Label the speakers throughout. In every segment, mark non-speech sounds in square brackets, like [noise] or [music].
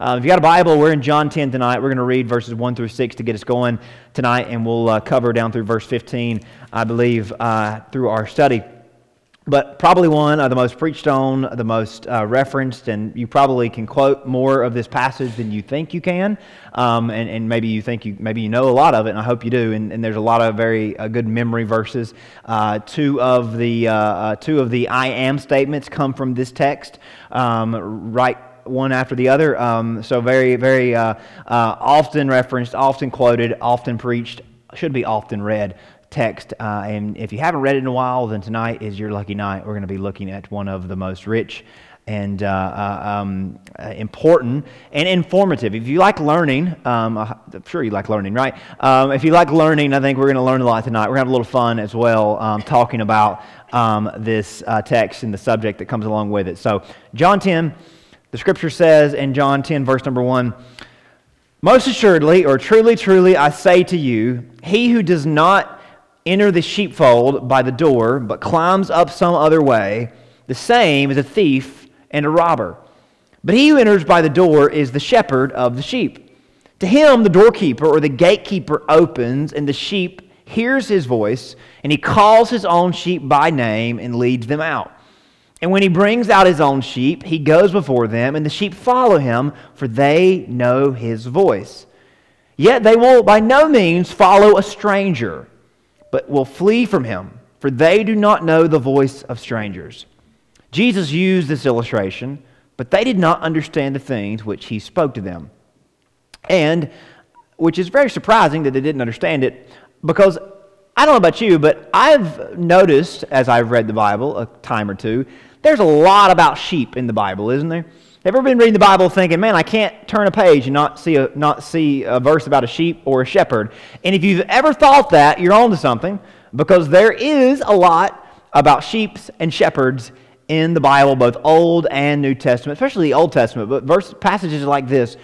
Speaker 1: uh, if you got a Bible, we're in John 10 tonight. We're going to read verses 1 through 6 to get us going tonight, and we'll uh, cover down through verse 15, I believe, uh, through our study. But probably one of the most preached on, the most uh, referenced, and you probably can quote more of this passage than you think you can. Um, and, and, maybe you think you maybe you know a lot of it, and I hope you do. And, and there's a lot of very uh, good memory verses. Uh, two of the two of the I am statements come from this text, um, right one after the other. Um, so very very uh, often referenced, often quoted, often preached. Should be often read text. Uh, and if you haven't read it in a while, then tonight is your lucky night. We're going to be looking at one of the most rich and uh, uh, um, uh, important and informative. If you like learning, um, I'm sure you like learning, right? Um, if you like learning, I think we're going to learn a lot tonight. We're going to have a little fun as well um, talking about um, this uh, text and the subject that comes along with it. So, John 10, the scripture says in John 10, verse number 1, most assuredly, or truly, truly, I say to you, he who does not enter the sheepfold by the door, but climbs up some other way, the same is a thief and a robber. But he who enters by the door is the shepherd of the sheep. To him, the doorkeeper or the gatekeeper opens, and the sheep hears his voice, and he calls his own sheep by name and leads them out. And when he brings out his own sheep, he goes before them, and the sheep follow him, for they know his voice. Yet they will by no means follow a stranger but will flee from him, for they do not know the voice of strangers. Jesus used this illustration, but they did not understand the things which he spoke to them. And, which is very surprising that they didn't understand it, because I don't know about you, but I've noticed as I've read the Bible a time or two, there's a lot about sheep in the Bible, isn't there? Have ever been reading the Bible thinking, man, I can't turn a page and not see a, not see a verse about a sheep or a shepherd? And if you've ever thought that, you're on to something because there is a lot about sheep and shepherds in the Bible, both Old and New Testament, especially the Old Testament. But verse, passages like this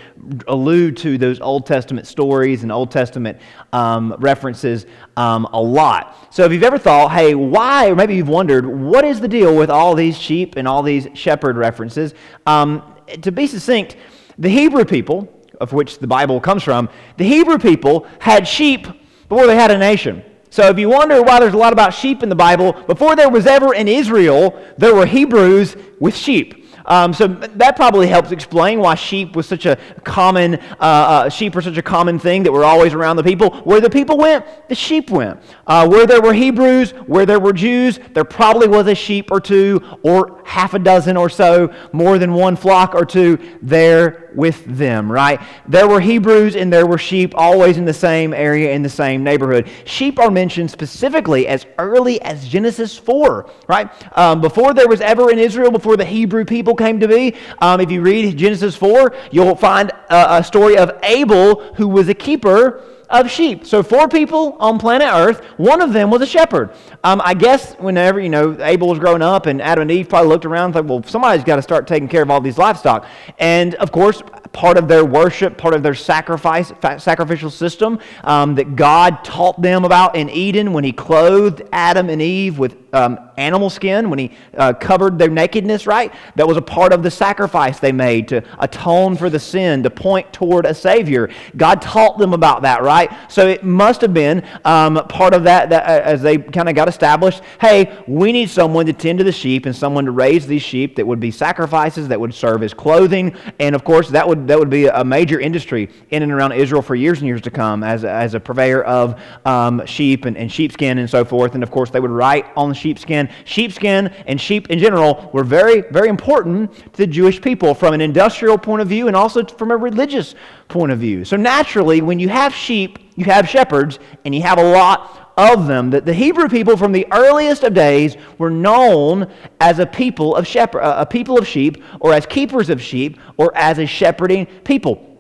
Speaker 1: allude to those Old Testament stories and Old Testament um, references um, a lot. So if you've ever thought, hey, why, or maybe you've wondered, what is the deal with all these sheep and all these shepherd references? Um, to be succinct, the Hebrew people, of which the Bible comes from, the Hebrew people had sheep before they had a nation. So if you wonder why there's a lot about sheep in the Bible, before there was ever in Israel, there were Hebrews with sheep. Um, so that probably helps explain why sheep was such a common, uh, uh, sheep are such a common thing that were always around the people. Where the people went, the sheep went. Uh, where there were Hebrews, where there were Jews, there probably was a sheep or two, or half a dozen or so, more than one flock or two there with them, right? There were Hebrews and there were sheep always in the same area, in the same neighborhood. Sheep are mentioned specifically as early as Genesis 4, right? Um, before there was ever in Israel, before the Hebrew people came to be, um, if you read Genesis 4, you'll find a, a story of Abel, who was a keeper of sheep. So, four people on planet Earth, one of them was a shepherd. Um, I guess whenever, you know, Abel was growing up and Adam and Eve probably looked around and thought, well, somebody's got to start taking care of all these livestock. And of course, part of their worship, part of their sacrifice, sacrificial system um, that God taught them about in Eden when He clothed Adam and Eve with um, animal skin, when He uh, covered their nakedness, right? That was a part of the sacrifice they made to atone for the sin, to point toward a Savior. God taught them about that, right? So it must have been um, part of that, that uh, as they kind of got established hey, we need someone to tend to the sheep and someone to raise these sheep that would be sacrifices, that would serve as clothing. And of course, that would would, that would be a major industry in and around Israel for years and years to come as, as a purveyor of um, sheep and, and sheepskin and so forth. And of course, they would write on the sheepskin. Sheepskin and sheep in general were very, very important to the Jewish people from an industrial point of view and also from a religious point of view. So naturally, when you have sheep, you have shepherds, and you have a lot of them that the Hebrew people from the earliest of days were known as a people of shepherd, a people of sheep, or as keepers of sheep, or as a shepherding people.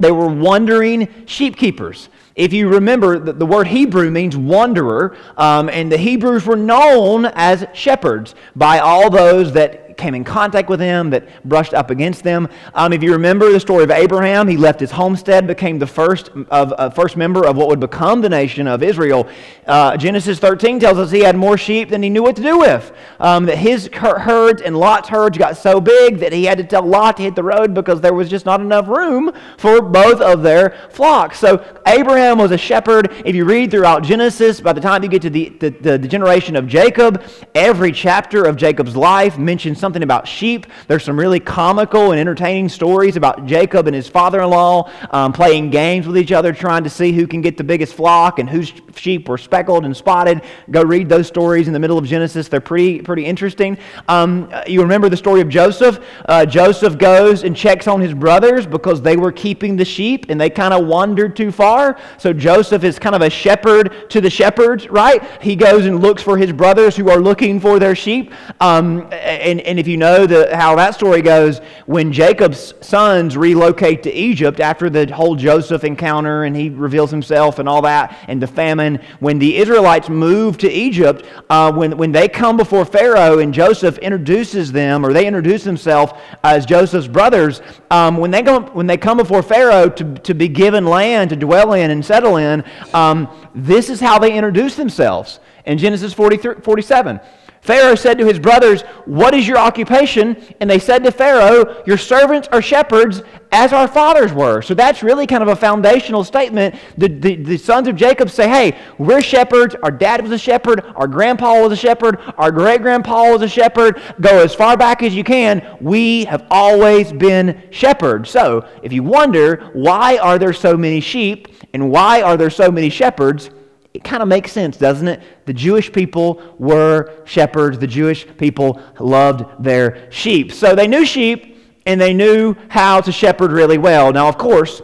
Speaker 1: They were wandering sheep keepers. If you remember, the, the word Hebrew means wanderer, um, and the Hebrews were known as shepherds by all those that came in contact with them, that brushed up against them. Um, if you remember the story of Abraham, he left his homestead, became the first of uh, first member of what would become the nation of Israel. Uh, Genesis 13 tells us he had more sheep than he knew what to do with. Um, that his herds and Lot's herds got so big that he had to tell Lot to hit the road because there was just not enough room for both of their flocks. So Abraham was a shepherd. If you read throughout Genesis, by the time you get to the, the, the, the generation of Jacob, every chapter of Jacob's life mentions something about sheep. There's some really comical and entertaining stories about Jacob and his father in law um, playing games with each other, trying to see who can get the biggest flock and whose sheep were speckled and spotted. Go read those stories in the middle of Genesis. They're pretty, pretty interesting. Um, you remember the story of Joseph? Uh, Joseph goes and checks on his brothers because they were keeping the sheep and they kind of wandered too far. So Joseph is kind of a shepherd to the shepherds, right? He goes and looks for his brothers who are looking for their sheep. Um, and, and if you know the, how that story goes, when Jacob's sons relocate to Egypt after the whole Joseph encounter and he reveals himself and all that, and the famine, when the Israelites move to Egypt, uh, when, when they come before Pharaoh and Joseph introduces them, or they introduce themselves as Joseph's brothers, um, when, they go, when they come before Pharaoh to, to be given land to dwell in and settle in, um, this is how they introduce themselves in Genesis 47. Pharaoh said to his brothers, What is your occupation? And they said to Pharaoh, Your servants are shepherds, as our fathers were. So that's really kind of a foundational statement. The, the, the, sons of Jacob say, Hey, we're shepherds. Our dad was a shepherd. Our grandpa was a shepherd. Our great grandpa was a shepherd. Go as far back as you can. We have always been shepherds. So if you wonder, why are there so many sheep and why are there so many shepherds? It kind of makes sense, doesn't it? The Jewish people were shepherds. The Jewish people loved their sheep. So they knew sheep and they knew how to shepherd really well. Now, of course,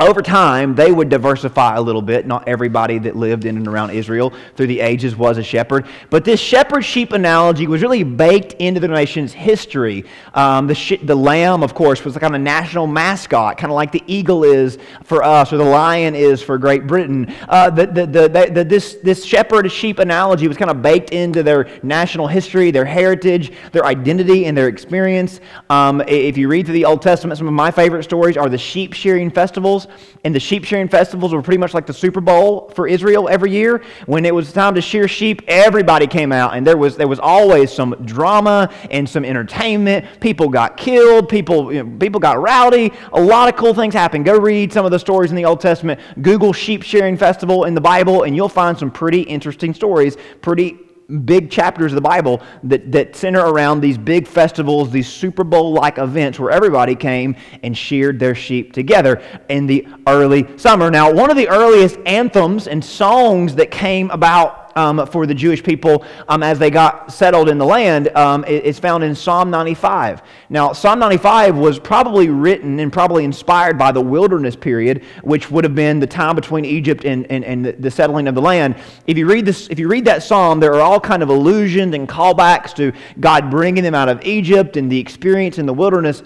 Speaker 1: over time, they would diversify a little bit. Not everybody that lived in and around Israel through the ages was a shepherd. But this shepherd sheep analogy was really baked into the nation's history. Um, the, sh- the lamb, of course, was kind of national mascot, kind of like the eagle is for us or the lion is for Great Britain. Uh, the, the, the, the, this, this shepherd sheep analogy was kind of baked into their national history, their heritage, their identity, and their experience. Um, if you read through the Old Testament, some of my favorite stories are the sheep shearing festivals and the sheep shearing festivals were pretty much like the Super Bowl for Israel every year. When it was time to shear sheep, everybody came out, and there was, there was always some drama and some entertainment. People got killed, people, you know, people got rowdy. A lot of cool things happened. Go read some of the stories in the Old Testament. Google sheep shearing festival in the Bible, and you'll find some pretty interesting stories, pretty big chapters of the Bible that, that center around these big festivals, these Super Bowl like events where everybody came and sheared their sheep together in the early summer. Now, one of the earliest anthems and songs that came about um, for the Jewish people um, as they got settled in the land um, is found in Psalm 95. Now, Psalm 95 was probably written and probably inspired by the wilderness period, which would have been the time between Egypt and, and, and the settling of the land. If you, read this, if you read that psalm, there are all kind of allusions and callbacks to God bringing them out of Egypt and the experience in the wilderness.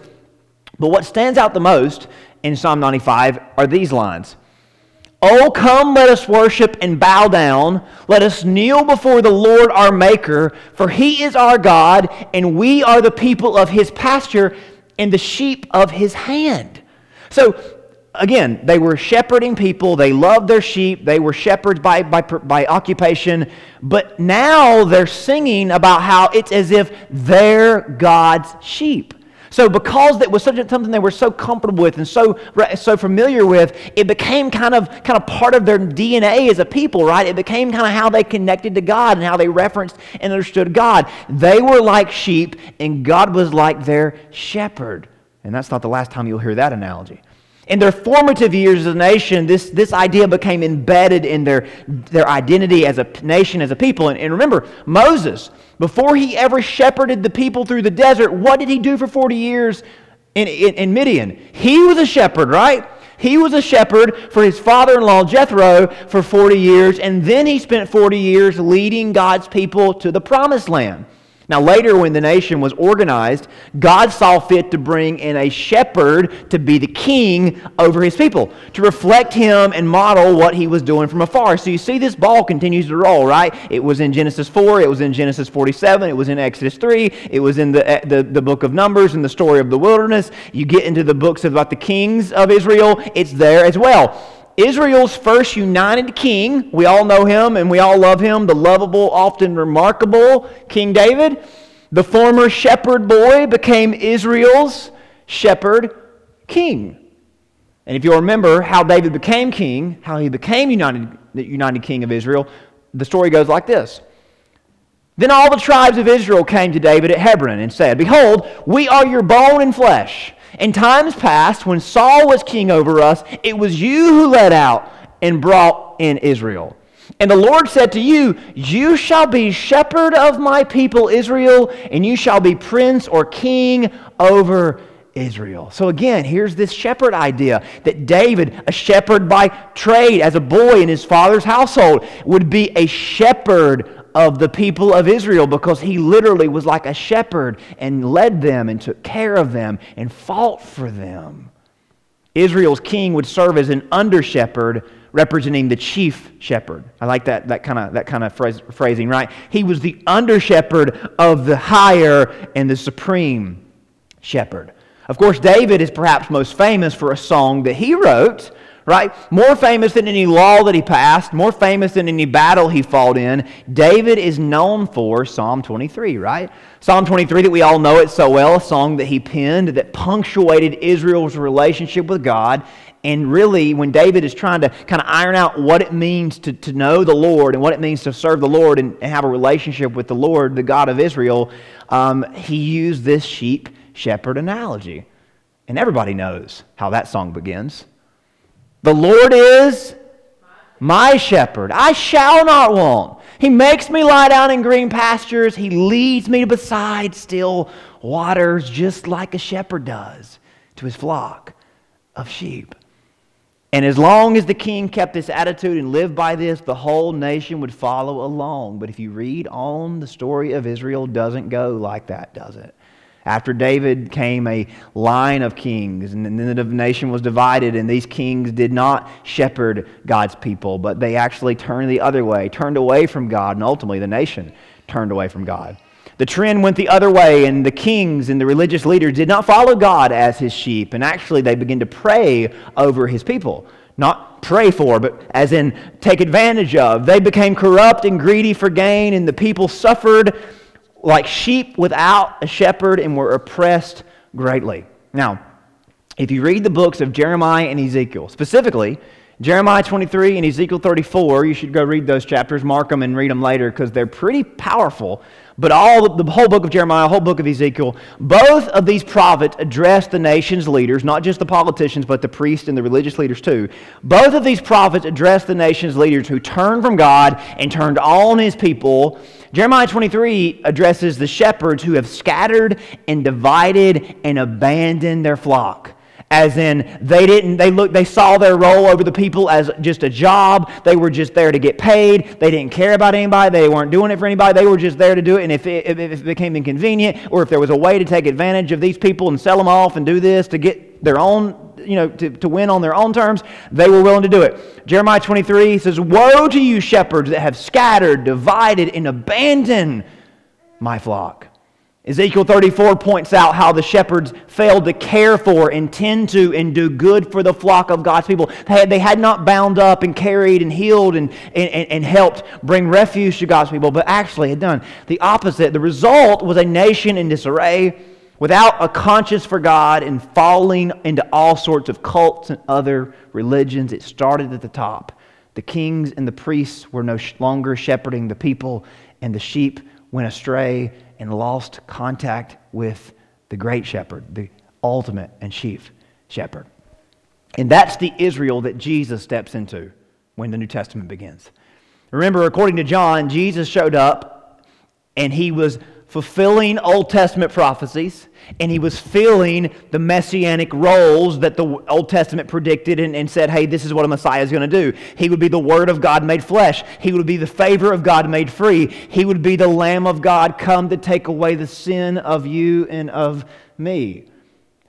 Speaker 1: But what stands out the most in Psalm 95 are these lines. Oh, come, let us worship and bow down. Let us kneel before the Lord our Maker, for he is our God, and we are the people of his pasture and the sheep of his hand. So, again, they were shepherding people. They loved their sheep. They were shepherds by, by, by occupation. But now they're singing about how it's as if they're God's sheep. So because it was such a, something they were so comfortable with and so, so familiar with, it became kind of, kind of part of their DNA as a people, right? It became kind of how they connected to God and how they referenced and understood God. They were like sheep, and God was like their shepherd. And that's not the last time you'll hear that analogy. In their formative years as a nation, this, this idea became embedded in their, their identity as a nation, as a people. And, and remember, Moses, before he ever shepherded the people through the desert, what did he do for 40 years in, in, in Midian? He was a shepherd, right? He was a shepherd for his father in law Jethro for 40 years, and then he spent 40 years leading God's people to the promised land. Now, later, when the nation was organized, God saw fit to bring in a shepherd to be the king over his people, to reflect him and model what he was doing from afar. So you see, this ball continues to roll, right? It was in Genesis 4, it was in Genesis 47, it was in Exodus 3, it was in the, eh, the, the book of Numbers and the story of the wilderness. You get into the books about the kings of Israel, it's there as well. Israel's first united king, we all know him and we all love him, the lovable, often remarkable King David. The former shepherd boy became Israel's shepherd king. And if you'll remember how David became king, how he became united, the united king of Israel, the story goes like this. Then all the tribes of Israel came to David at Hebron and said, Behold, we are your bone and flesh. In times past, when Saul was king over us, it was you who led out and brought in Israel. And the Lord said to you, You shall be shepherd of my people Israel, and you shall be prince or king over Israel. So again, here's this shepherd idea that David, a shepherd by trade as a boy in his father's household, would be a shepherd of the people of Israel because he literally was like a shepherd and led them and took care of them and fought for them. Israel's king would serve as an under shepherd representing the chief shepherd. I like that, that kind of that kind of phrasing, right? He was the under shepherd of the higher and the supreme shepherd. Of course, David is perhaps most famous for a song that he wrote right? More famous than any law that he passed, more famous than any battle he fought in, David is known for Psalm 23, right? Psalm 23 that we all know it so well, a song that he penned that punctuated Israel's relationship with God. And really, when David is trying to kind of iron out what it means to, to know the Lord and what it means to serve the Lord and, and have a relationship with the Lord, the God of Israel, um, he used this sheep shepherd analogy. And everybody knows how that song begins. The Lord is my shepherd. I shall not want. He makes me lie down in green pastures. He leads me beside still waters, just like a shepherd does to his flock of sheep. And as long as the king kept this attitude and lived by this, the whole nation would follow along. But if you read on, the story of Israel doesn't go like that, does it? After David came a line of kings, and then the nation was divided, and these kings did not shepherd God's people, but they actually turned the other way, turned away from God, and ultimately the nation turned away from God. The trend went the other way, and the kings and the religious leaders did not follow God as his sheep, and actually they began to prey over his people. Not pray for, but as in take advantage of. They became corrupt and greedy for gain, and the people suffered like sheep without a shepherd and were oppressed greatly. Now, if you read the books of Jeremiah and Ezekiel, specifically Jeremiah 23 and Ezekiel 34, you should go read those chapters, mark them, and read them later because they're pretty powerful. But all the whole book of Jeremiah, the whole book of Ezekiel, both of these prophets address the nation's leaders, not just the politicians, but the priests and the religious leaders too. Both of these prophets address the nation's leaders who turned from God and turned on his people Jeremiah 23 addresses the shepherds who have scattered and divided and abandoned their flock. As in, they didn't, they looked, they saw their role over the people as just a job. They were just there to get paid. They didn't care about anybody. They weren't doing it for anybody. They were just there to do it. And if it, if it became inconvenient or if there was a way to take advantage of these people and sell them off and do this to get their own you know, to, to win on their own terms, they were willing to do it. Jeremiah 23 says, Woe to you, shepherds that have scattered, divided, and abandoned my flock. Ezekiel 34 points out how the shepherds failed to care for and tend to and do good for the flock of God's people. They had, they had not bound up and carried and healed and, and, and helped bring refuge to God's people, but actually had done the opposite. The result was a nation in disarray without a conscience for God and falling into all sorts of cults and other religions. It started at the top. The kings and the priests were no longer shepherding the people, and the sheep went astray and lost contact with the great shepherd, the ultimate and chief shepherd. And that's the Israel that Jesus steps into when the New Testament begins. Remember, according to John, Jesus showed up and he was fulfilling Old Testament prophecies, and he was filling the messianic roles that the Old Testament predicted and, and said, hey, this is what a Messiah is going to do. He would be the Word of God made flesh, he would be the favor of God made free, he would be the Lamb of God come to take away the sin of you and of me.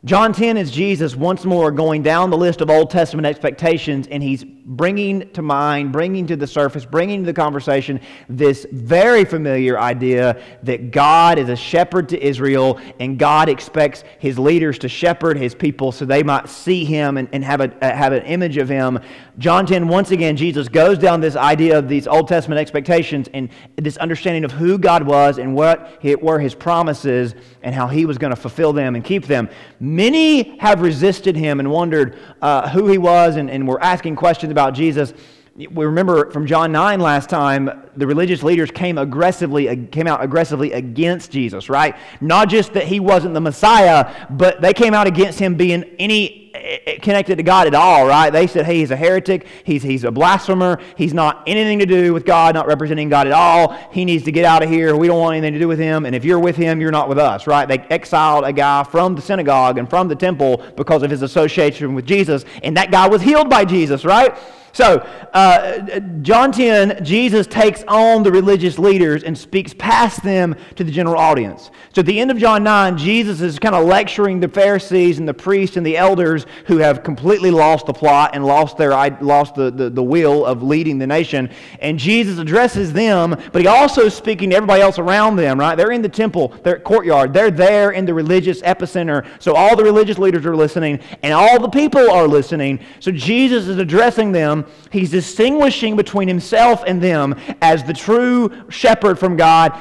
Speaker 1: John 10 is Jesus once more going down the list of Old Testament expectations, and he's bringing to mind, bringing to the surface, bringing to the conversation this very familiar idea that God is a shepherd to Israel, and God expects his leaders to shepherd his people so they might see him and, and have, a, uh, have an image of him. John 10, once again, Jesus goes down this idea of these Old Testament expectations and this understanding of who God was and what were his promises and how he was going to fulfill them and keep them. Many have resisted him and wondered uh, who he was and, and were asking questions about Jesus. We remember from John 9 last time, the religious leaders came aggressively came out aggressively against Jesus, right? Not just that he wasn't the Messiah, but they came out against him being any Eh, eh, connected to God at all, right? They said, hey, he's a heretic, he's, he's a blasphemer, he's not anything to do with God, not representing God at all. He needs to get out of here. We don't want anything to do with him. And if you're with him, you're not with us, right? They exiled a guy from the synagogue and from the temple because of his association with Jesus, and that guy was healed by Jesus, right? So, uh, John 10, Jesus takes on the religious leaders and speaks past them to the general audience. So, at the end of John 9, Jesus is kind of lecturing the Pharisees and the priests and the elders who have completely lost the plot and lost, their, lost the, the, the will of leading the nation. And Jesus addresses them, but he also is speaking to everybody else around them, right? They're in the temple, they're courtyard, they're there in the religious epicenter. So, all the religious leaders are listening and all the people are listening. So, Jesus is addressing them He's distinguishing between himself and them as the true shepherd from God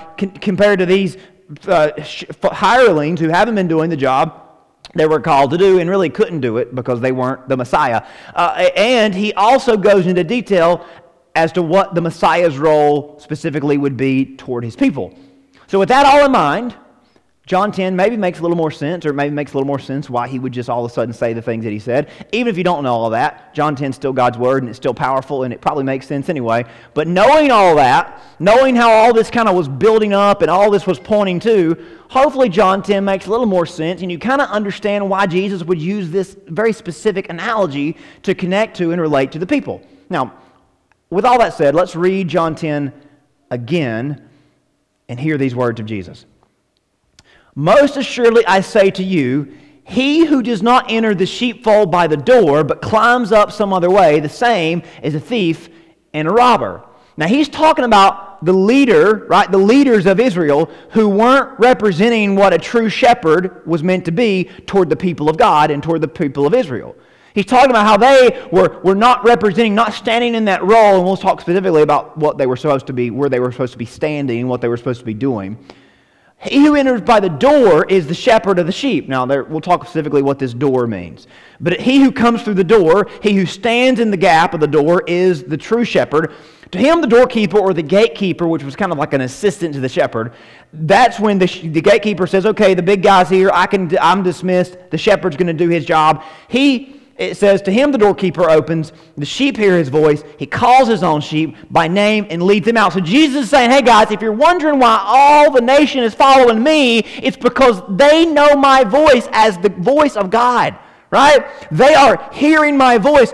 Speaker 1: compared to these uh, hirelings who haven't been doing the job they were called to do and really couldn't do it because they weren't the Messiah. Uh, and he also goes into detail as to what the Messiah's role specifically would be toward his people. So, with that all in mind, John 10 maybe makes a little more sense, or maybe makes a little more sense why he would just all of a sudden say the things that he said. Even if you don't know all that, John 10 is still God's word and it's still powerful and it probably makes sense anyway. But knowing all that, knowing how all this kind of was building up and all this was pointing to, hopefully John 10 makes a little more sense and you kind of understand why Jesus would use this very specific analogy to connect to and relate to the people. Now, with all that said, let's read John 10 again and hear these words of Jesus. Most assuredly, I say to you, he who does not enter the sheepfold by the door, but climbs up some other way, the same is a thief and a robber. Now, he's talking about the leader, right? The leaders of Israel who weren't representing what a true shepherd was meant to be toward the people of God and toward the people of Israel. He's talking about how they were, were not representing, not standing in that role, and we'll talk specifically about what they were supposed to be, where they were supposed to be standing, what they were supposed to be doing. He who enters by the door is the shepherd of the sheep. Now, there, we'll talk specifically what this door means. But he who comes through the door, he who stands in the gap of the door, is the true shepherd. To him, the doorkeeper or the gatekeeper, which was kind of like an assistant to the shepherd, that's when the, the gatekeeper says, Okay, the big guy's here. I can, I'm dismissed. The shepherd's going to do his job. He it says, To him the doorkeeper opens, the sheep hear his voice, he calls his own sheep by name and leads them out. So Jesus is saying, Hey guys, if you're wondering why all the nation is following me, it's because they know my voice as the voice of God, right? They are hearing my voice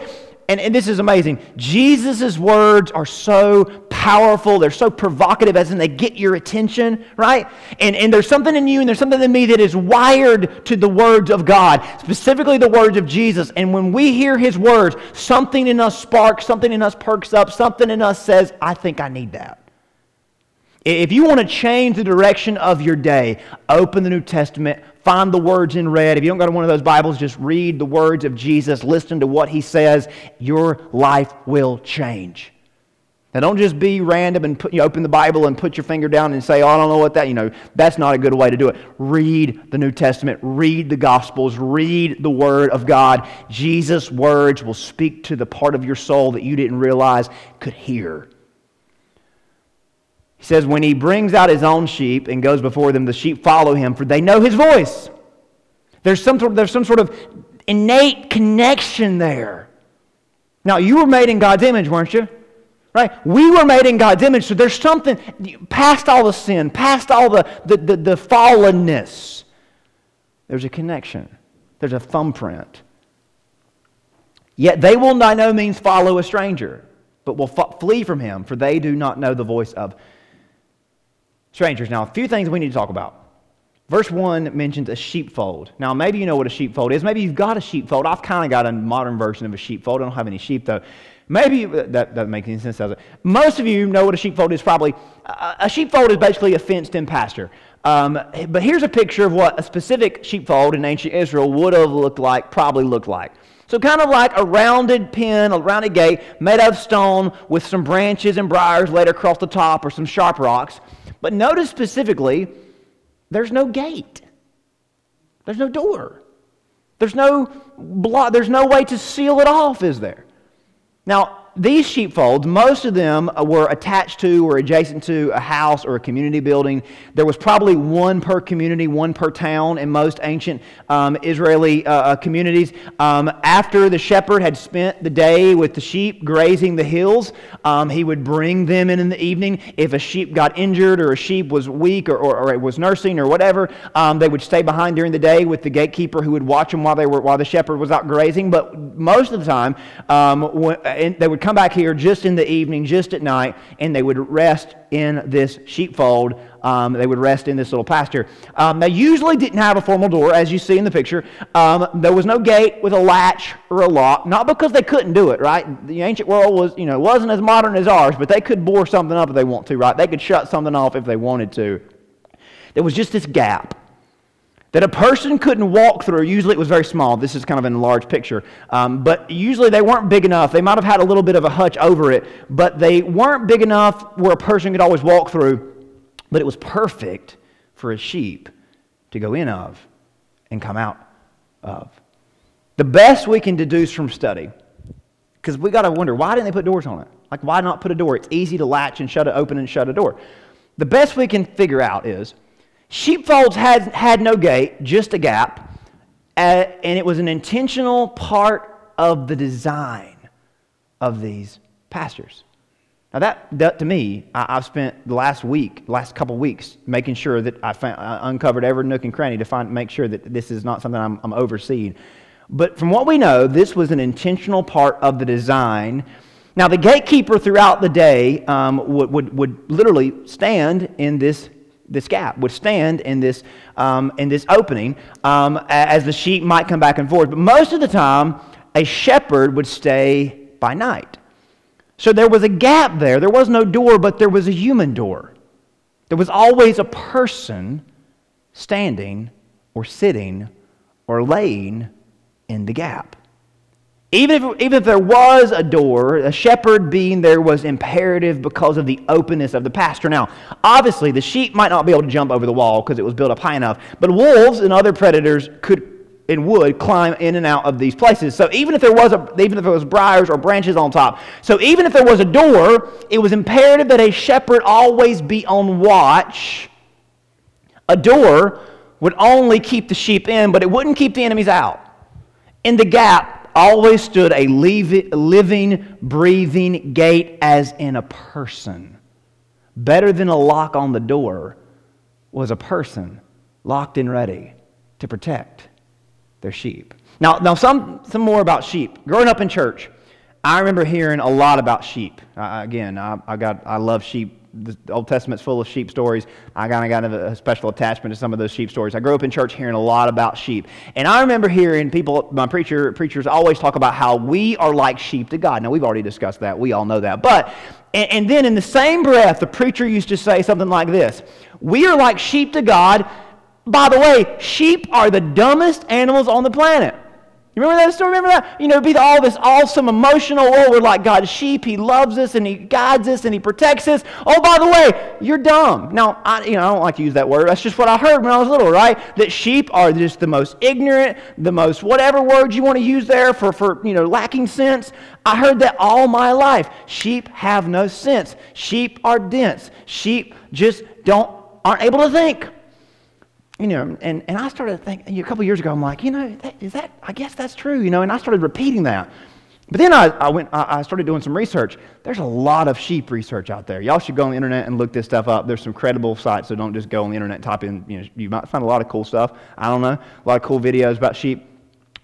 Speaker 1: and, and this is amazing. Jesus' words are so powerful. They're so provocative, as in they get your attention, right? And, and there's something in you and there's something in me that is wired to the words of God, specifically the words of Jesus. And when we hear his words, something in us sparks, something in us perks up, something in us says, I think I need that. If you want to change the direction of your day, open the New Testament, find the words in red. If you don't go to one of those Bibles, just read the words of Jesus, listen to what he says. Your life will change. Now, don't just be random and put, you open the Bible and put your finger down and say, oh, I don't know what that, you know, that's not a good way to do it. Read the New Testament, read the Gospels, read the Word of God. Jesus' words will speak to the part of your soul that you didn't realize could hear. He says, When he brings out his own sheep and goes before them, the sheep follow him, for they know his voice. There's some, there's some sort of innate connection there. Now, you were made in God's image, weren't you? Right? We were made in God's image, so there's something past all the sin, past all the, the, the, the fallenness. There's a connection, there's a thumbprint. Yet they will by no means follow a stranger, but will flee from him, for they do not know the voice of strangers. Now, a few things we need to talk about. Verse 1 mentions a sheepfold. Now, maybe you know what a sheepfold is. Maybe you've got a sheepfold. I've kind of got a modern version of a sheepfold. I don't have any sheep, though. Maybe that doesn't make any sense, does it? Most of you know what a sheepfold is probably. A sheepfold is basically a fenced in pasture. Um, but here's a picture of what a specific sheepfold in ancient Israel would have looked like, probably looked like. So, kind of like a rounded pen, a rounded gate made out of stone with some branches and briars laid across the top or some sharp rocks. But notice specifically, there's no gate, there's no door, there's no, block, there's no way to seal it off, is there? Now, these sheepfolds, most of them were attached to or adjacent to a house or a community building. There was probably one per community, one per town in most ancient um, Israeli uh, uh, communities. Um, after the shepherd had spent the day with the sheep grazing the hills, um, he would bring them in in the evening. If a sheep got injured or a sheep was weak or, or, or was nursing or whatever, um, they would stay behind during the day with the gatekeeper who would watch them while, they were, while the shepherd was out grazing. But most of the time, um, when, they would come back here just in the evening, just at night, and they would rest in this sheepfold. Um, they would rest in this little pasture. Um, they usually didn't have a formal door, as you see in the picture. Um, there was no gate with a latch or a lock, not because they couldn't do it, right? The ancient world was, you know, wasn't as modern as ours, but they could bore something up if they want to, right? They could shut something off if they wanted to. There was just this gap that a person couldn't walk through. Usually it was very small. This is kind of in a large picture. Um, but usually they weren't big enough. They might have had a little bit of a hutch over it, but they weren't big enough where a person could always walk through. But it was perfect for a sheep to go in of and come out of. The best we can deduce from study, because we got to wonder why didn't they put doors on it? Like, why not put a door? It's easy to latch and shut it open and shut a door. The best we can figure out is Sheepfolds had, had no gate, just a gap, uh, and it was an intentional part of the design of these pastures. Now, that, that to me, I, have spent the last week, last couple weeks, making sure that I, found, I uncovered every nook and cranny to find, make sure that this is not something I'm, I'm overseeing. But from what we know, this was an intentional part of the design. Now, the gatekeeper throughout the day um, would, would, would literally stand in this this gap, would stand in this, um, in this opening um, as the sheep might come back and forth. But most of the time, a shepherd would stay by night. So there was a gap there. There was no door, but there was a human door. There was always a person standing or sitting or laying in the gap. Even if, even if there was a door, a shepherd being there was imperative because of the openness of the pasture. Now, obviously, the sheep might not be able to jump over the wall because it was built up high enough, but wolves and other predators could and would climb in and out of these places. So even if there was a, even if there was briars or branches on top, so even if there was a door, it was imperative that a shepherd always be on watch. A door would only keep the sheep in, but it wouldn't keep the enemies out. In the gap, always stood a living, breathing gate as in a person. Better than a lock on the door was a person locked and ready to protect their sheep. Now, now some, some more about sheep. Growing up in church, I remember hearing a lot about sheep. Uh, again, I, I, got, I love sheep the Old Testament's full of sheep stories. I kind of got a special attachment to some of those sheep stories. I grew up in church hearing a lot about sheep. And I remember hearing people, my preacher, preachers always talk about how we are like sheep to God. Now, we've already discussed that. We all know that. But, and, and then in the same breath, the preacher used to say something like this We are like sheep to God. By the way, sheep are the dumbest animals on the planet. You remember that story? Remember that? You know, be all this awesome emotional, oh, we're like God's sheep. He loves us and He guides us and He protects us. Oh, by the way, you're dumb. Now, I, you know, I don't like to use that word. That's just what I heard when I was little, right? That sheep are just the most ignorant, the most whatever word you want to use there for, for you know, lacking sense. I heard that all my life. Sheep have no sense. Sheep are dense. Sheep just don't aren't able to think you know, and, and I started thinking a couple years ago, I'm like, you know, that, is that, I guess that's true, you know, and I started repeating that. But then I, I went, I started doing some research. There's a lot of sheep research out there. Y'all should go on the internet and look this stuff up. There's some credible sites, so don't just go on the internet and type in, you know, you might find a lot of cool stuff. I don't know, a lot of cool videos about sheep.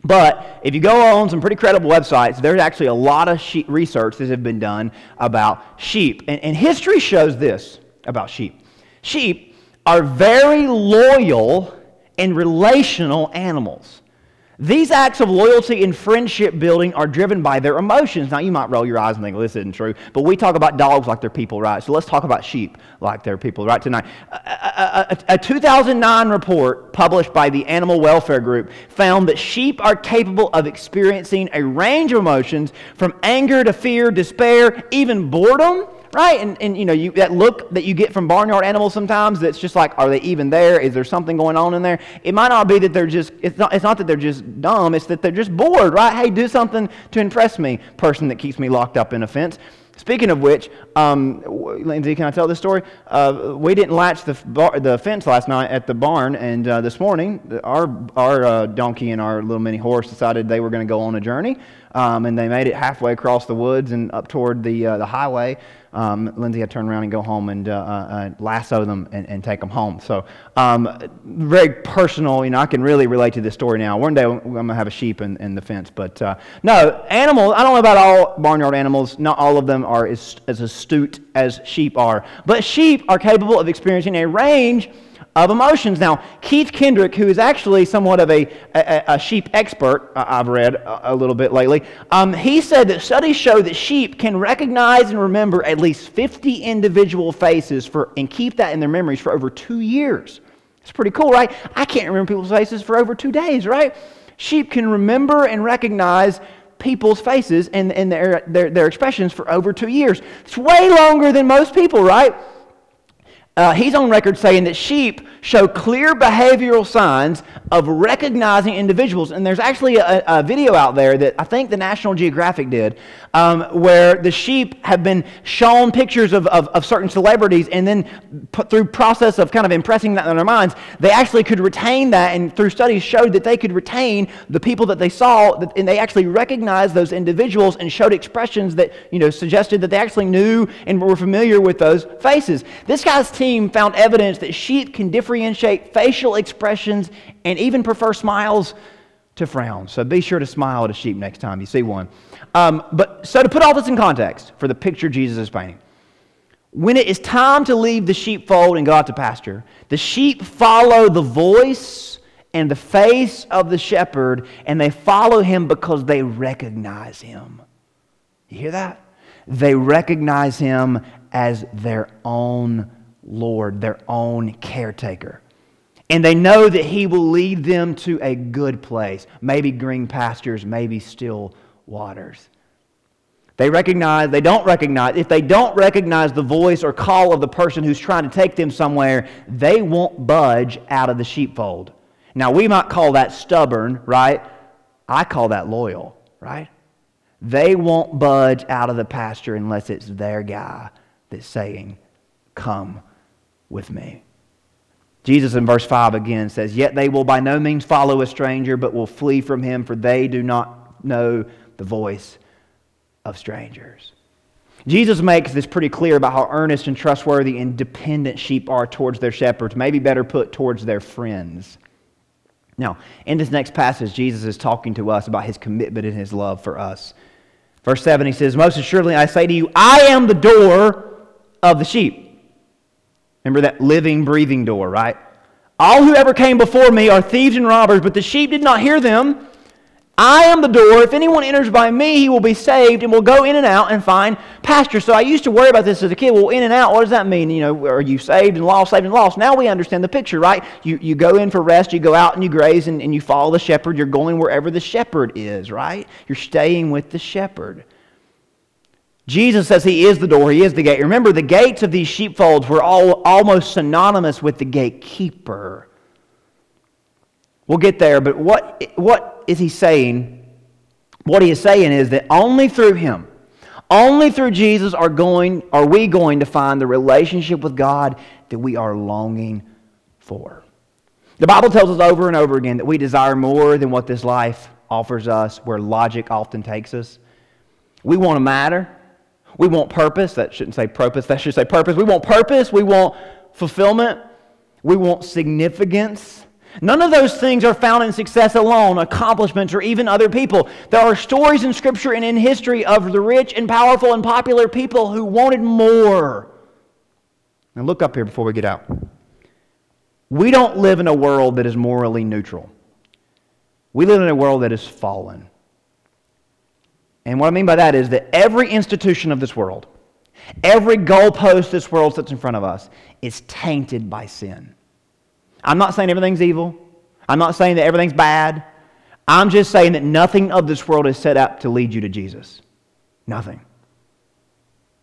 Speaker 1: But if you go on some pretty credible websites, there's actually a lot of sheep research that has been done about sheep. And, and history shows this about sheep. Sheep are very loyal and relational animals. These acts of loyalty and friendship building are driven by their emotions. Now, you might roll your eyes and think, this isn't true, but we talk about dogs like they're people, right? So let's talk about sheep like they're people, right, tonight. A, a, a 2009 report published by the Animal Welfare Group found that sheep are capable of experiencing a range of emotions from anger to fear, despair, even boredom right? And, and you know, you, that look that you get from barnyard animals sometimes that's just like, are they even there? Is there something going on in there? It might not be that they're just, it's not, it's not that they're just dumb, it's that they're just bored, right? Hey, do something to impress me, person that keeps me locked up in a fence. Speaking of which, um, Lindsay, can I tell this story? Uh, we didn't latch the, bar, the fence last night at the barn, and uh, this morning, our, our uh, donkey and our little mini horse decided they were going to go on a journey, um, and they made it halfway across the woods and up toward the, uh, the highway um, Lindsay had to turn around and go home and uh, uh, lasso them and, and, take them home. So, um, very personal. You know, I can really relate to this story now. One day I'm going to have a sheep in, in the fence. But uh, no, animals, I don't know about all barnyard animals. Not all of them are as, as astute as sheep are. But sheep are capable of experiencing a range of emotions. Now, Keith Kendrick, who is actually somewhat of a, a, a sheep expert, uh, I've read a, a little bit lately, um, he said that studies show that sheep can recognize and remember at least 50 individual faces for, and keep that in their memories for over two years. It's pretty cool, right? I can't remember people's faces for over two days, right? Sheep can remember and recognize people's faces and, and their, their, their expressions for over two years. It's way longer than most people, right? Uh, he's on record saying that sheep show clear behavioral signs of recognizing individuals. And there's actually a, a video out there that I think the National Geographic did, um, where the sheep have been shown pictures of, of, of, certain celebrities, and then through process of kind of impressing that in their minds, they actually could retain that, and through studies showed that they could retain the people that they saw, and they actually recognized those individuals and showed expressions that you know suggested that they actually knew and were familiar with those faces. This guy's team team found evidence that sheep can differentiate facial expressions and even prefer smiles to frowns. So be sure to smile at a sheep next time you see one. Um, but so to put all this in context for the picture Jesus is painting, when it is time to leave the sheepfold and go out to pasture, the sheep follow the voice and the face of the shepherd, and they follow him because they recognize him. You hear that? They recognize him as their own Lord, their own caretaker. And they know that He will lead them to a good place, maybe green pastures, maybe still waters. They recognize, they don't recognize, if they don't recognize the voice or call of the person who's trying to take them somewhere, they won't budge out of the sheepfold. Now, we might call that stubborn, right? I call that loyal, right? They won't budge out of the pasture unless it's their guy that's saying, Come with me. Jesus in verse 5 again says, Yet they will by no means follow a stranger, but will flee from him, for they do not know the voice of strangers. Jesus makes this pretty clear about how earnest and trustworthy and dependent sheep are towards their shepherds, maybe better put, towards their friends. Now, in this next passage, Jesus is talking to us about his commitment and his love for us. Verse 7, he says, Most assuredly I say to you, I am the door of the sheep. Remember that living, breathing door, right? All who ever came before me are thieves and robbers, but the sheep did not hear them. I am the door. If anyone enters by me, he will be saved and will go in and out and find pasture. So I used to worry about this as a kid. Well, in and out, what does that mean? You know, are you saved and lost, saved and lost? Now we understand the picture, right? You, you go in for rest, you go out and you graze, and, and you follow the shepherd. You're going wherever the shepherd is, right? You're staying with the shepherd. Jesus says he is the door, he is the gate. Remember, the gates of these sheepfolds were all almost synonymous with the gatekeeper. We'll get there, but what, what is he saying? What he is saying is that only through him, only through Jesus are, going, are we going to find the relationship with God that we are longing for. The Bible tells us over and over again that we desire more than what this life offers us, where logic often takes us. We want to matter. We want purpose. That shouldn't say purpose. That should say purpose. We want purpose. We want fulfillment. We want significance. None of those things are found in success alone, accomplishments, or even other people. There are stories in Scripture and in history of the rich and powerful and popular people who wanted more. Now, look up here before we get out. We don't live in a world that is morally neutral. We live in a world that is fallen. And what I mean by that is that every institution of this world, every goalpost this world sits in front of us, is tainted by sin. I'm not saying everything's evil. I'm not saying that everything's bad. I'm just saying that nothing of this world is set up to lead you to Jesus. Nothing.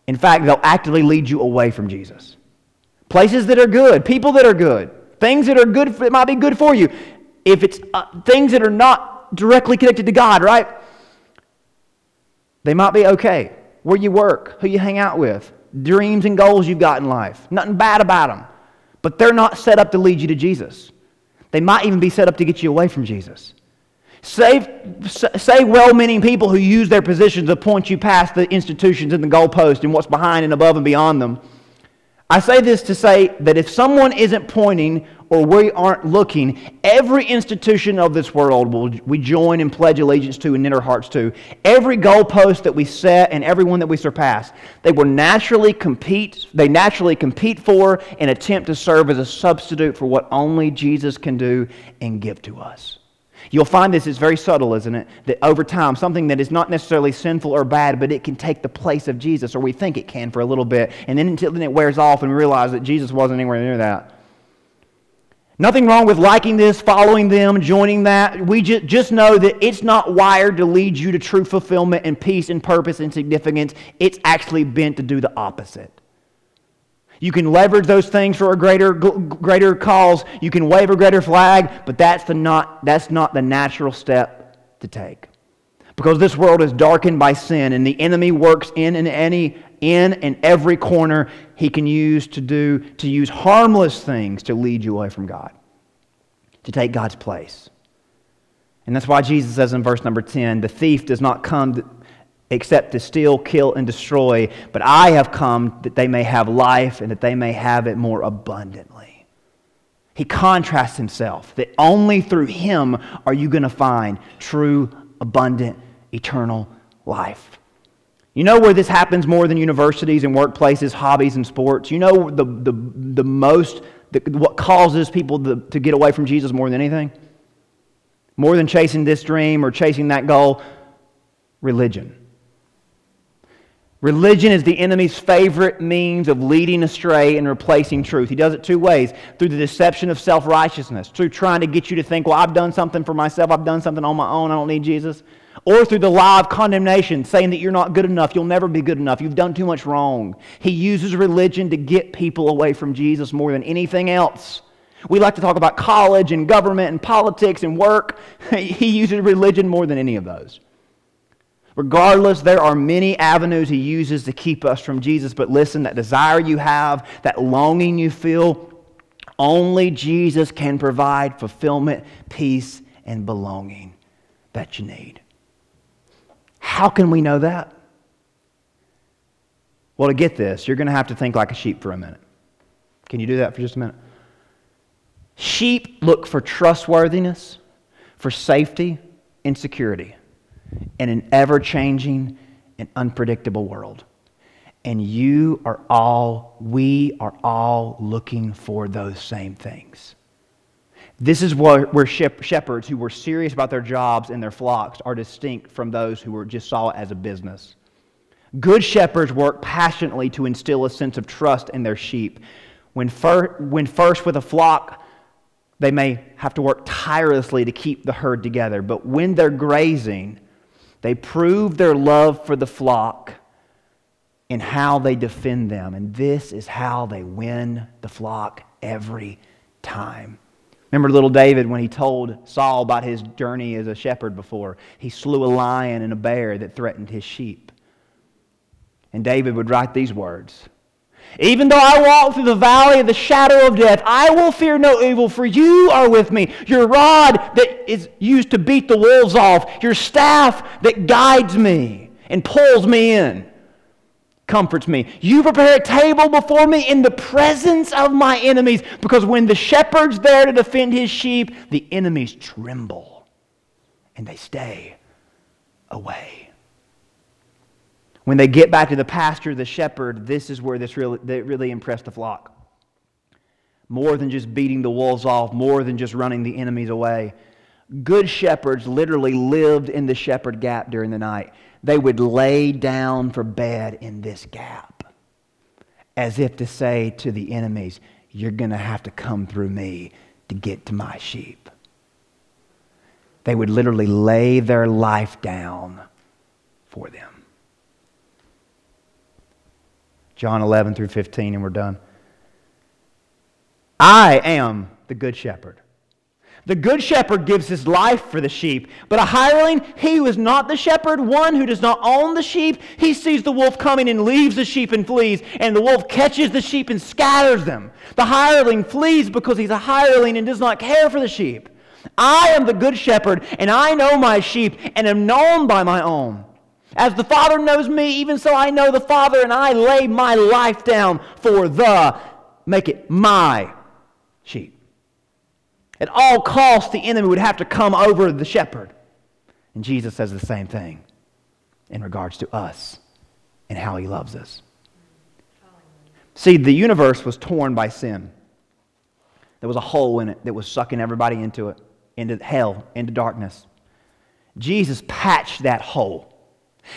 Speaker 1: In fact, they'll actively lead you away from Jesus. Places that are good, people that are good, things that are good, it might be good for you. If it's uh, things that are not directly connected to God, right? They might be okay. Where you work, who you hang out with, dreams and goals you've got in life. Nothing bad about them but they're not set up to lead you to Jesus. They might even be set up to get you away from Jesus. Say, say well meaning people who use their positions to point you past the institutions and the goalpost and what's behind and above and beyond them I say this to say that if someone isn't pointing or we aren't looking, every institution of this world will we join and pledge allegiance to and knit our hearts to. Every goalpost that we set and everyone that we surpass, they will naturally compete, they naturally compete for and attempt to serve as a substitute for what only Jesus can do and give to us. You'll find this is very subtle, isn't it? That over time, something that is not necessarily sinful or bad, but it can take the place of Jesus, or we think it can for a little bit, and then until then it wears off and we realize that Jesus wasn't anywhere near that. Nothing wrong with liking this, following them, joining that. We just, just know that it's not wired to lead you to true fulfillment and peace and purpose and significance. It's actually bent to do the opposite. You can leverage those things for a greater, greater cause. You can wave a greater flag, but that's, the not, that's not the natural step to take. Because this world is darkened by sin, and the enemy works in and any in and every corner he can use to do to use harmless things to lead you away from God, to take God's place. And that's why Jesus says in verse number 10, the thief does not come except to steal, kill, and destroy. But I have come that they may have life and that they may have it more abundantly. He contrasts himself that only through him are you going to find true, abundant, eternal life. You know where this happens more than universities and workplaces, hobbies, and sports? You know the, the, the most, the, what causes people to, to get away from Jesus more than anything? More than chasing this dream or chasing that goal? Religion. Religion is the enemy's favorite means of leading astray and replacing truth. He does it two ways through the deception of self righteousness, through trying to get you to think, well, I've done something for myself, I've done something on my own, I don't need Jesus. Or through the lie of condemnation, saying that you're not good enough, you'll never be good enough, you've done too much wrong. He uses religion to get people away from Jesus more than anything else. We like to talk about college and government and politics and work. [laughs] he uses religion more than any of those. Regardless, there are many avenues he uses to keep us from Jesus. But listen, that desire you have, that longing you feel, only Jesus can provide fulfillment, peace, and belonging that you need. How can we know that? Well, to get this, you're going to have to think like a sheep for a minute. Can you do that for just a minute? Sheep look for trustworthiness, for safety, and security in an ever changing and unpredictable world. And you are all, we are all looking for those same things. This is where, shepherds who were serious about their jobs and their flocks are distinct from those who were just saw it as a business. Good shepherds work passionately to instill a sense of trust in their sheep. When, fir- when first with a flock, they may have to work tirelessly to keep the herd together, but when they're grazing, they prove their love for the flock in how they defend them. And this is how they win the flock every time. Remember little David when he told Saul about his journey as a shepherd before? He slew a lion and a bear that threatened his sheep. And David would write these words even though I walk through the valley of the shadow of death, I will fear no evil, for you are with me. Your rod that is used to beat the wolves off, your staff that guides me. and pulls me in, comforts me. You prepare a table before me in the presence of my enemies, because when the shepherd's there to defend his sheep, the enemies tremble and they stay away. When they get back to the pasture, the shepherd, this is where this really, that really impressed the flock. More than just beating the wolves off, more than just running the enemies away. Good shepherds literally lived in the shepherd gap during the night. They would lay down for bed in this gap, as if to say to the enemies, You're going to have to come through me to get to my sheep. They would literally lay their life down for them. John 11 through 15, and we're done. I am the good shepherd. The good shepherd gives his life for the sheep, but a hireling, he who is not the shepherd, one who does not own the sheep, he sees the wolf coming and leaves the sheep and flees, and the wolf catches the sheep and scatters them. The hireling flees because he's a hireling and does not care for the sheep. I am the good shepherd, and I know my sheep, and am known by my own. As the Father knows me, even so I know the Father, and I lay my life down for the, make it my sheep. At all costs, the enemy would have to come over the shepherd. And Jesus says the same thing in regards to us and how he loves us. See, the universe was torn by sin. There was a hole in it that was sucking everybody into it, into hell, into darkness. Jesus patched that hole.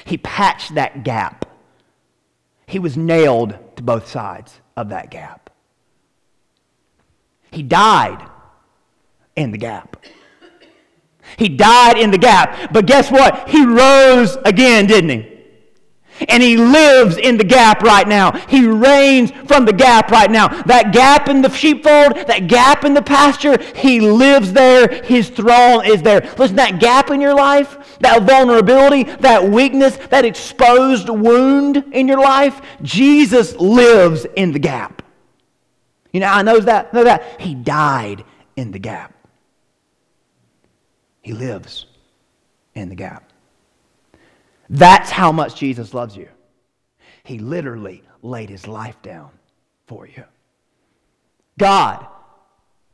Speaker 1: He patched that gap. He was nailed to both sides of that gap. He died in the gap. He died in the gap. But guess what? He rose again, didn't he? And he lives in the gap right now. He reigns from the gap right now. That gap in the sheepfold, that gap in the pasture, he lives there. His throne is there. Listen, that gap in your life, that vulnerability, that weakness, that exposed wound in your life, Jesus lives in the gap. You know, I know that, know that. He died in the gap. He lives in the gap. That's how much Jesus loves you. He literally laid his life down for you. God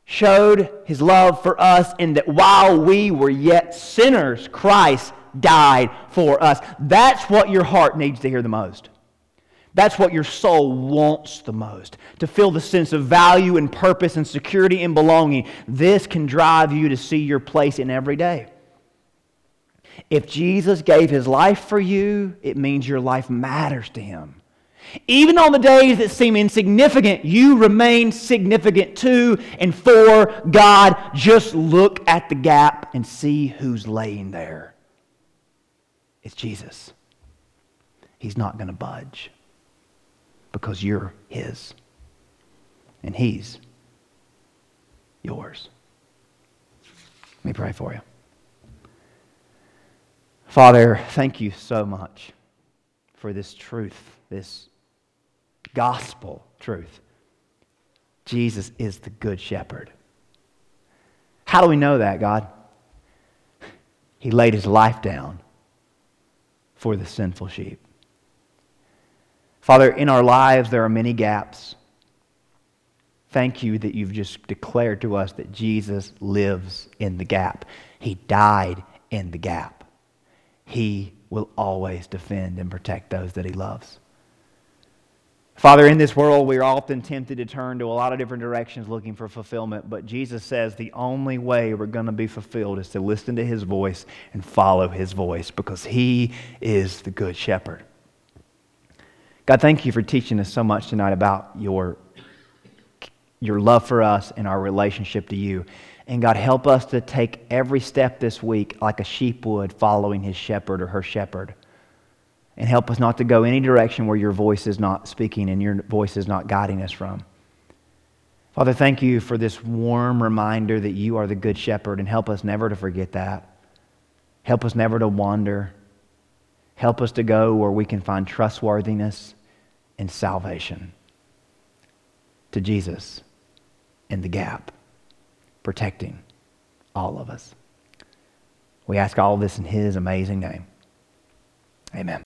Speaker 1: showed his love for us in that while we were yet sinners, Christ died for us. That's what your heart needs to hear the most. That's what your soul wants the most to feel the sense of value and purpose and security and belonging. This can drive you to see your place in every day. If Jesus gave his life for you, it means your life matters to him. Even on the days that seem insignificant, you remain significant to and for God. Just look at the gap and see who's laying there. It's Jesus. He's not going to budge because you're His and He's yours. Let me pray for you. Father, thank you so much for this truth, this gospel truth. Jesus is the good shepherd. How do we know that, God? He laid his life down for the sinful sheep. Father, in our lives, there are many gaps. Thank you that you've just declared to us that Jesus lives in the gap. He died in the gap. He will always defend and protect those that He loves. Father, in this world, we are often tempted to turn to a lot of different directions looking for fulfillment, but Jesus says the only way we're going to be fulfilled is to listen to His voice and follow His voice because He is the Good Shepherd. God, thank you for teaching us so much tonight about your, your love for us and our relationship to you. And God, help us to take every step this week like a sheep would following his shepherd or her shepherd. And help us not to go any direction where your voice is not speaking and your voice is not guiding us from. Father, thank you for this warm reminder that you are the good shepherd and help us never to forget that. Help us never to wander. Help us to go where we can find trustworthiness and salvation. To Jesus in the gap protecting all of us. We ask all this in His amazing name. Amen.